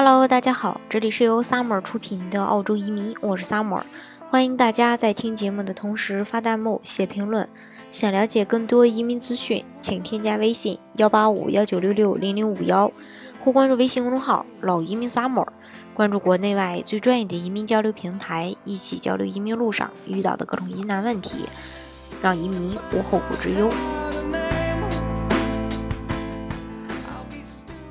Hello，大家好，这里是由 Summer 出品的澳洲移民，我是 Summer，欢迎大家在听节目的同时发弹幕、写评论。想了解更多移民资讯，请添加微信幺八五幺九六六零零五幺，或关注微信公众号“老移民 Summer”，关注国内外最专业的移民交流平台，一起交流移民路上遇到的各种疑难问题，让移民无后顾之忧。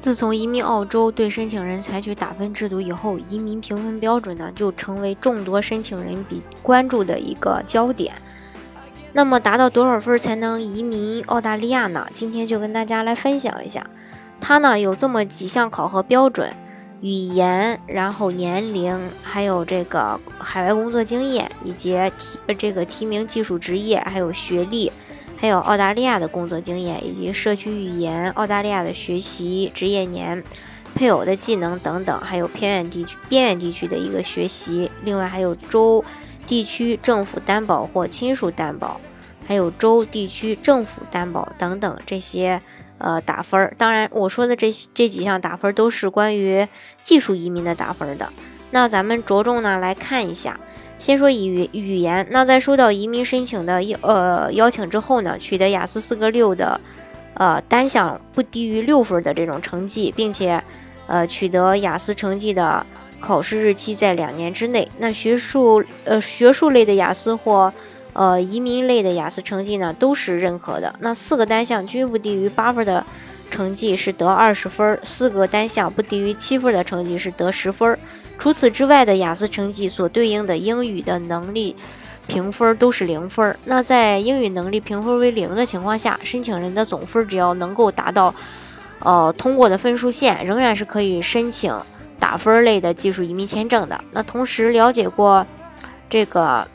自从移民澳洲对申请人采取打分制度以后，移民评分标准呢就成为众多申请人比关注的一个焦点。那么达到多少分才能移民澳大利亚呢？今天就跟大家来分享一下。它呢有这么几项考核标准：语言，然后年龄，还有这个海外工作经验，以及提这个提名技术职业，还有学历。还有澳大利亚的工作经验，以及社区语言、澳大利亚的学习、职业年、配偶的技能等等，还有偏远地区、边远地区的一个学习。另外还有州、地区政府担保或亲属担保，还有州、地区政府担保等等这些呃打分儿。当然，我说的这这几项打分都是关于技术移民的打分的。那咱们着重呢来看一下。先说语语言，那在收到移民申请的邀呃邀请之后呢，取得雅思四个六的，呃单项不低于六分的这种成绩，并且呃取得雅思成绩的考试日期在两年之内。那学术呃学术类的雅思或呃移民类的雅思成绩呢都是认可的。那四个单项均不低于八分的成绩是得二十分，四个单项不低于七分的成绩是得十分。除此之外的雅思成绩所对应的英语的能力评分都是零分。那在英语能力评分为零的情况下，申请人的总分只要能够达到呃通过的分数线，仍然是可以申请打分类的技术移民签证的。那同时了解过这个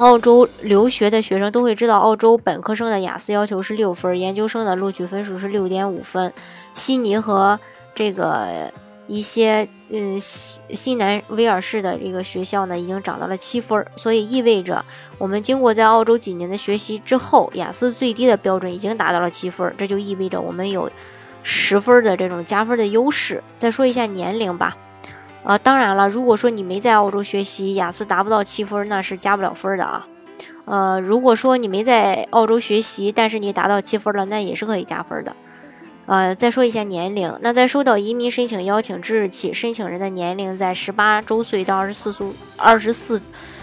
澳洲留学的学生都会知道，澳洲本科生的雅思要求是六分，研究生的录取分数是六点五分。悉尼和这个。一些嗯西西南威尔士的这个学校呢，已经涨到了七分，所以意味着我们经过在澳洲几年的学习之后，雅思最低的标准已经达到了七分，这就意味着我们有十分的这种加分的优势。再说一下年龄吧，呃，当然了，如果说你没在澳洲学习，雅思达不到七分，那是加不了分的啊。呃，如果说你没在澳洲学习，但是你达到七分了，那也是可以加分的。呃，再说一下年龄。那在收到移民申请邀请之日起，申请人的年龄在十八周岁到二十四岁二十四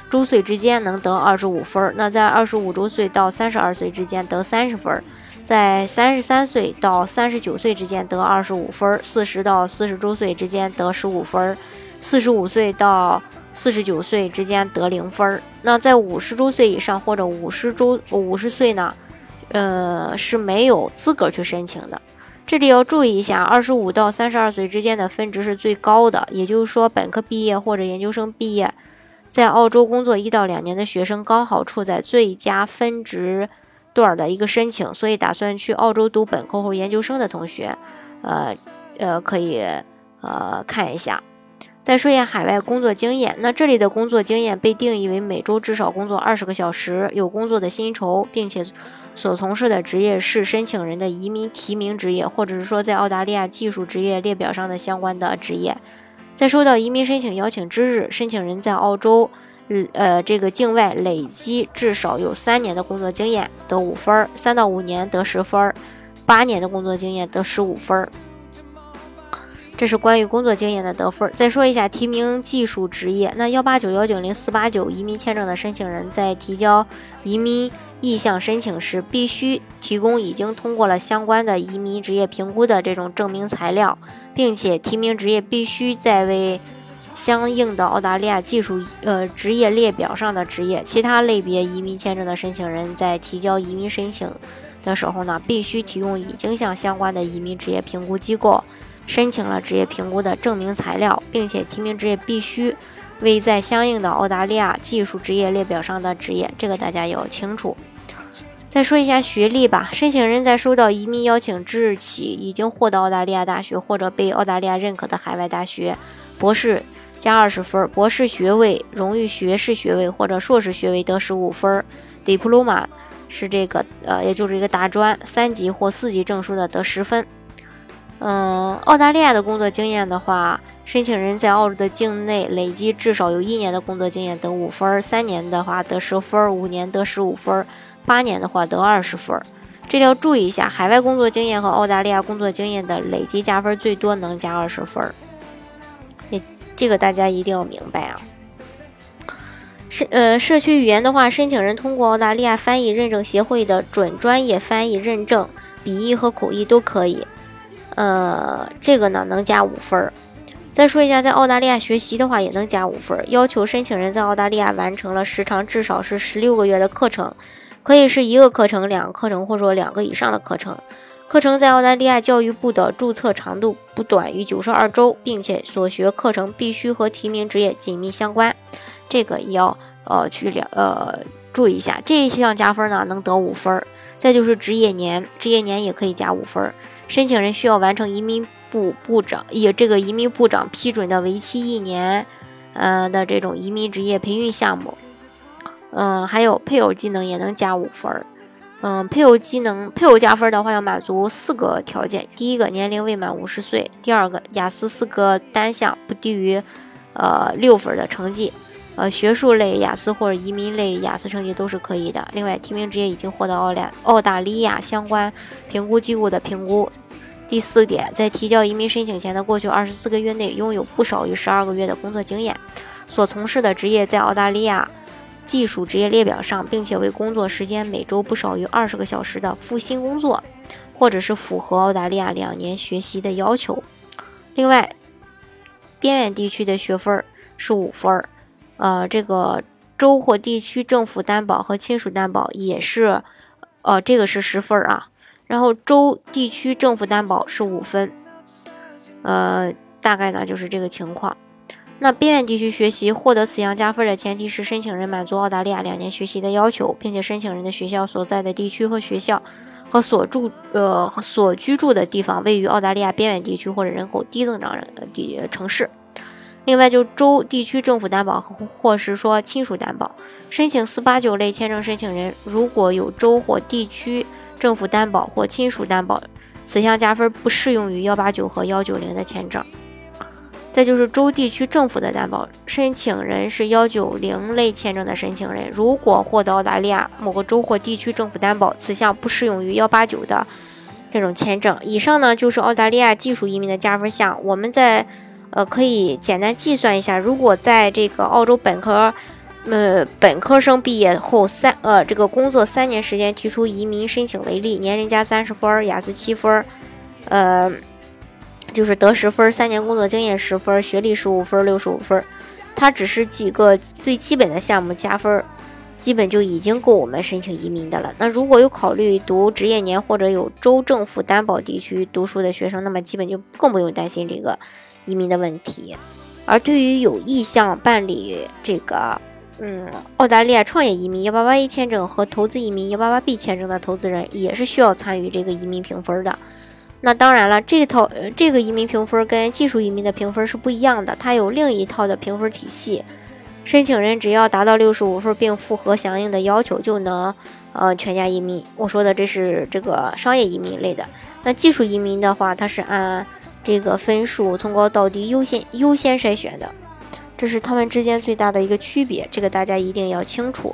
周岁之间能得二十五分。那在二十五周岁到三十二岁之间得三十分，在三十三岁到三十九岁之间得二十五分，四十到四十周岁之间得十五分，四十五岁到四十九岁之间得零分。那在五十周岁以上或者五十周五十岁呢？呃，是没有资格去申请的。这里要注意一下，二十五到三十二岁之间的分值是最高的，也就是说，本科毕业或者研究生毕业，在澳洲工作一到两年的学生，刚好处在最佳分值段的一个申请。所以，打算去澳洲读本科或研究生的同学，呃呃，可以呃看一下。再说一下海外工作经验，那这里的工作经验被定义为每周至少工作二十个小时，有工作的薪酬，并且所从事的职业是申请人的移民提名职业，或者是说在澳大利亚技术职业列表上的相关的职业。在收到移民申请邀请之日，申请人在澳洲，呃，这个境外累积至少有三年的工作经验，得五分儿；三到五年得十分儿；八年的工作经验得十五分儿。这是关于工作经验的得分。再说一下提名技术职业，那幺八九幺九零四八九移民签证的申请人在提交移民意向申请时，必须提供已经通过了相关的移民职业评估的这种证明材料，并且提名职业必须在为相应的澳大利亚技术呃职业列表上的职业。其他类别移民签证的申请人在提交移民申请的时候呢，必须提供已经向相关的移民职业评估机构。申请了职业评估的证明材料，并且提名职业必须为在相应的澳大利亚技术职业列表上的职业，这个大家要清楚。再说一下学历吧，申请人在收到移民邀请之日起，已经获得澳大利亚大学或者被澳大利亚认可的海外大学博士加二十分，博士学位、荣誉学士学位或者硕士学位得十五分，diploma 是这个呃，也就是一个大专三级或四级证书的得十分。嗯，澳大利亚的工作经验的话，申请人在澳洲的境内累计至少有一年的工作经验得五分，三年的话得十分，五年得十五分，八年的话得二十分。这里要注意一下，海外工作经验和澳大利亚工作经验的累计加分最多能加二十分。这个大家一定要明白啊。社呃社区语言的话，申请人通过澳大利亚翻译认证协会的准专业翻译认证，笔译和口译都可以。呃，这个呢能加五分儿。再说一下，在澳大利亚学习的话也能加五分儿。要求申请人在澳大利亚完成了时长至少是十六个月的课程，可以是一个课程、两个课程，或者说两个以上的课程。课程在澳大利亚教育部的注册长度不短于九十二周，并且所学课程必须和提名职业紧密相关。这个也要呃去了呃注意一下。这一项加分呢能得五分儿。再就是职业年，职业年也可以加五分儿。申请人需要完成移民部部长以这个移民部长批准的为期一年，呃的这种移民职业培训项目。嗯，还有配偶技能也能加五分儿。嗯，配偶技能配偶加分的话要满足四个条件：第一个，年龄未满五十岁；第二个，雅思四个单项不低于呃六分的成绩。呃，学术类雅思或者移民类雅思成绩都是可以的。另外，提名职业已经获得澳大澳大利亚相关评估机构的评估。第四点，在提交移民申请前的过去二十四个月内，拥有不少于十二个月的工作经验，所从事的职业在澳大利亚技术职业列表上，并且为工作时间每周不少于二十个小时的复薪工作，或者是符合澳大利亚两年学习的要求。另外，边远地区的学分是五分。呃，这个州或地区政府担保和亲属担保也是，呃，这个是十分啊。然后州地区政府担保是五分，呃，大概呢就是这个情况。那边远地区学习获得此项加分的前提是申请人满足澳大利亚两年学习的要求，并且申请人的学校所在的地区和学校和所住呃所居住的地方位于澳大利亚边远地区或者人口低增长人地城市。另外，就州地区政府担保或是说亲属担保，申请四八九类签证申请人如果有州或地区政府担保或亲属担保，此项加分不适用于幺八九和幺九零的签证。再就是州地区政府的担保，申请人是幺九零类签证的申请人，如果获得澳大利亚某个州或地区政府担保，此项不适用于幺八九的这种签证。以上呢就是澳大利亚技术移民的加分项，我们在。呃，可以简单计算一下，如果在这个澳洲本科，呃，本科生毕业后三，呃，这个工作三年时间提出移民申请为例，年龄加三十分，雅思七分，呃，就是得十分，三年工作经验十分，学历十五分，六十五分，它只是几个最基本的项目加分，基本就已经够我们申请移民的了。那如果有考虑读职业年或者有州政府担保地区读书的学生，那么基本就更不用担心这个。移民的问题，而对于有意向办理这个，嗯，澳大利亚创业移民幺八八 A 签证和投资移民幺八八 B 签证的投资人，也是需要参与这个移民评分的。那当然了，这套这个移民评分跟技术移民的评分是不一样的，它有另一套的评分体系。申请人只要达到六十五分并符合相应的要求，就能呃全家移民。我说的这是这个商业移民类的。那技术移民的话，它是按。这个分数从高到低优先优先筛选的，这是他们之间最大的一个区别，这个大家一定要清楚。